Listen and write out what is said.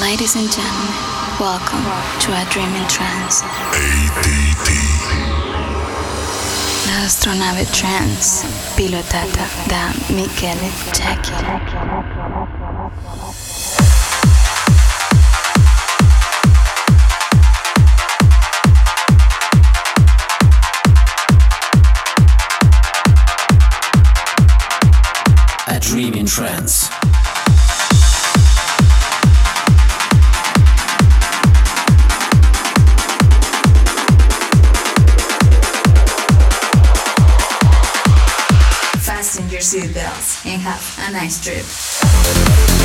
Ladies and gentlemen, welcome to A Dream in Trance. ADT. La astronave trance pilotata da Michele Jackie. A Dream in Trance. Have a nice trip.